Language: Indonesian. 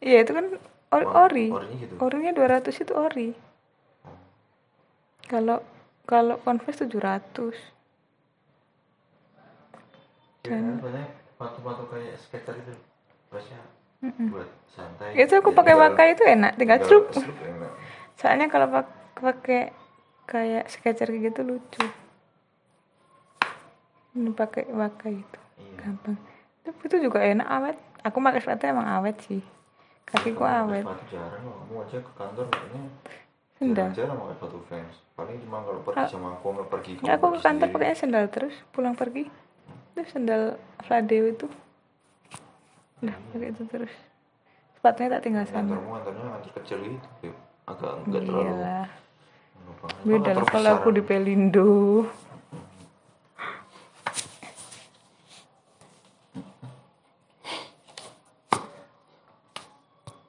iya itu kan ori Wah, ori orinya gitu. orinya 200 itu ori kalau kalau converse 700 Ya, banyak sepatu-sepatu kayak skater gitu. Biasanya buat santai. itu aku Ya, pakai tinggal- pakai itu enak tinggal celup enak. soalnya kalau pak- pakai kayak kayak gitu lucu ini pakai pakai itu Iya. gampang tapi itu juga enak awet aku pakai sepatu emang awet sih Kamu pakai awet Sepatu jarang. Kamu aja ke kantor kayaknya Sendal. jarang-jarang pakai sepatu Vans. Paling cuma kalau pergi sama aku nggak pergi. ya aku ke kantor pakainya sendal terus pulang pergi itu sendal Fladeo itu udah pakai itu terus sepatunya tak tinggal sana Kantormu kantornya kantor kecil gitu. Agak nggak terlalu. beda kalau aku di Pelindo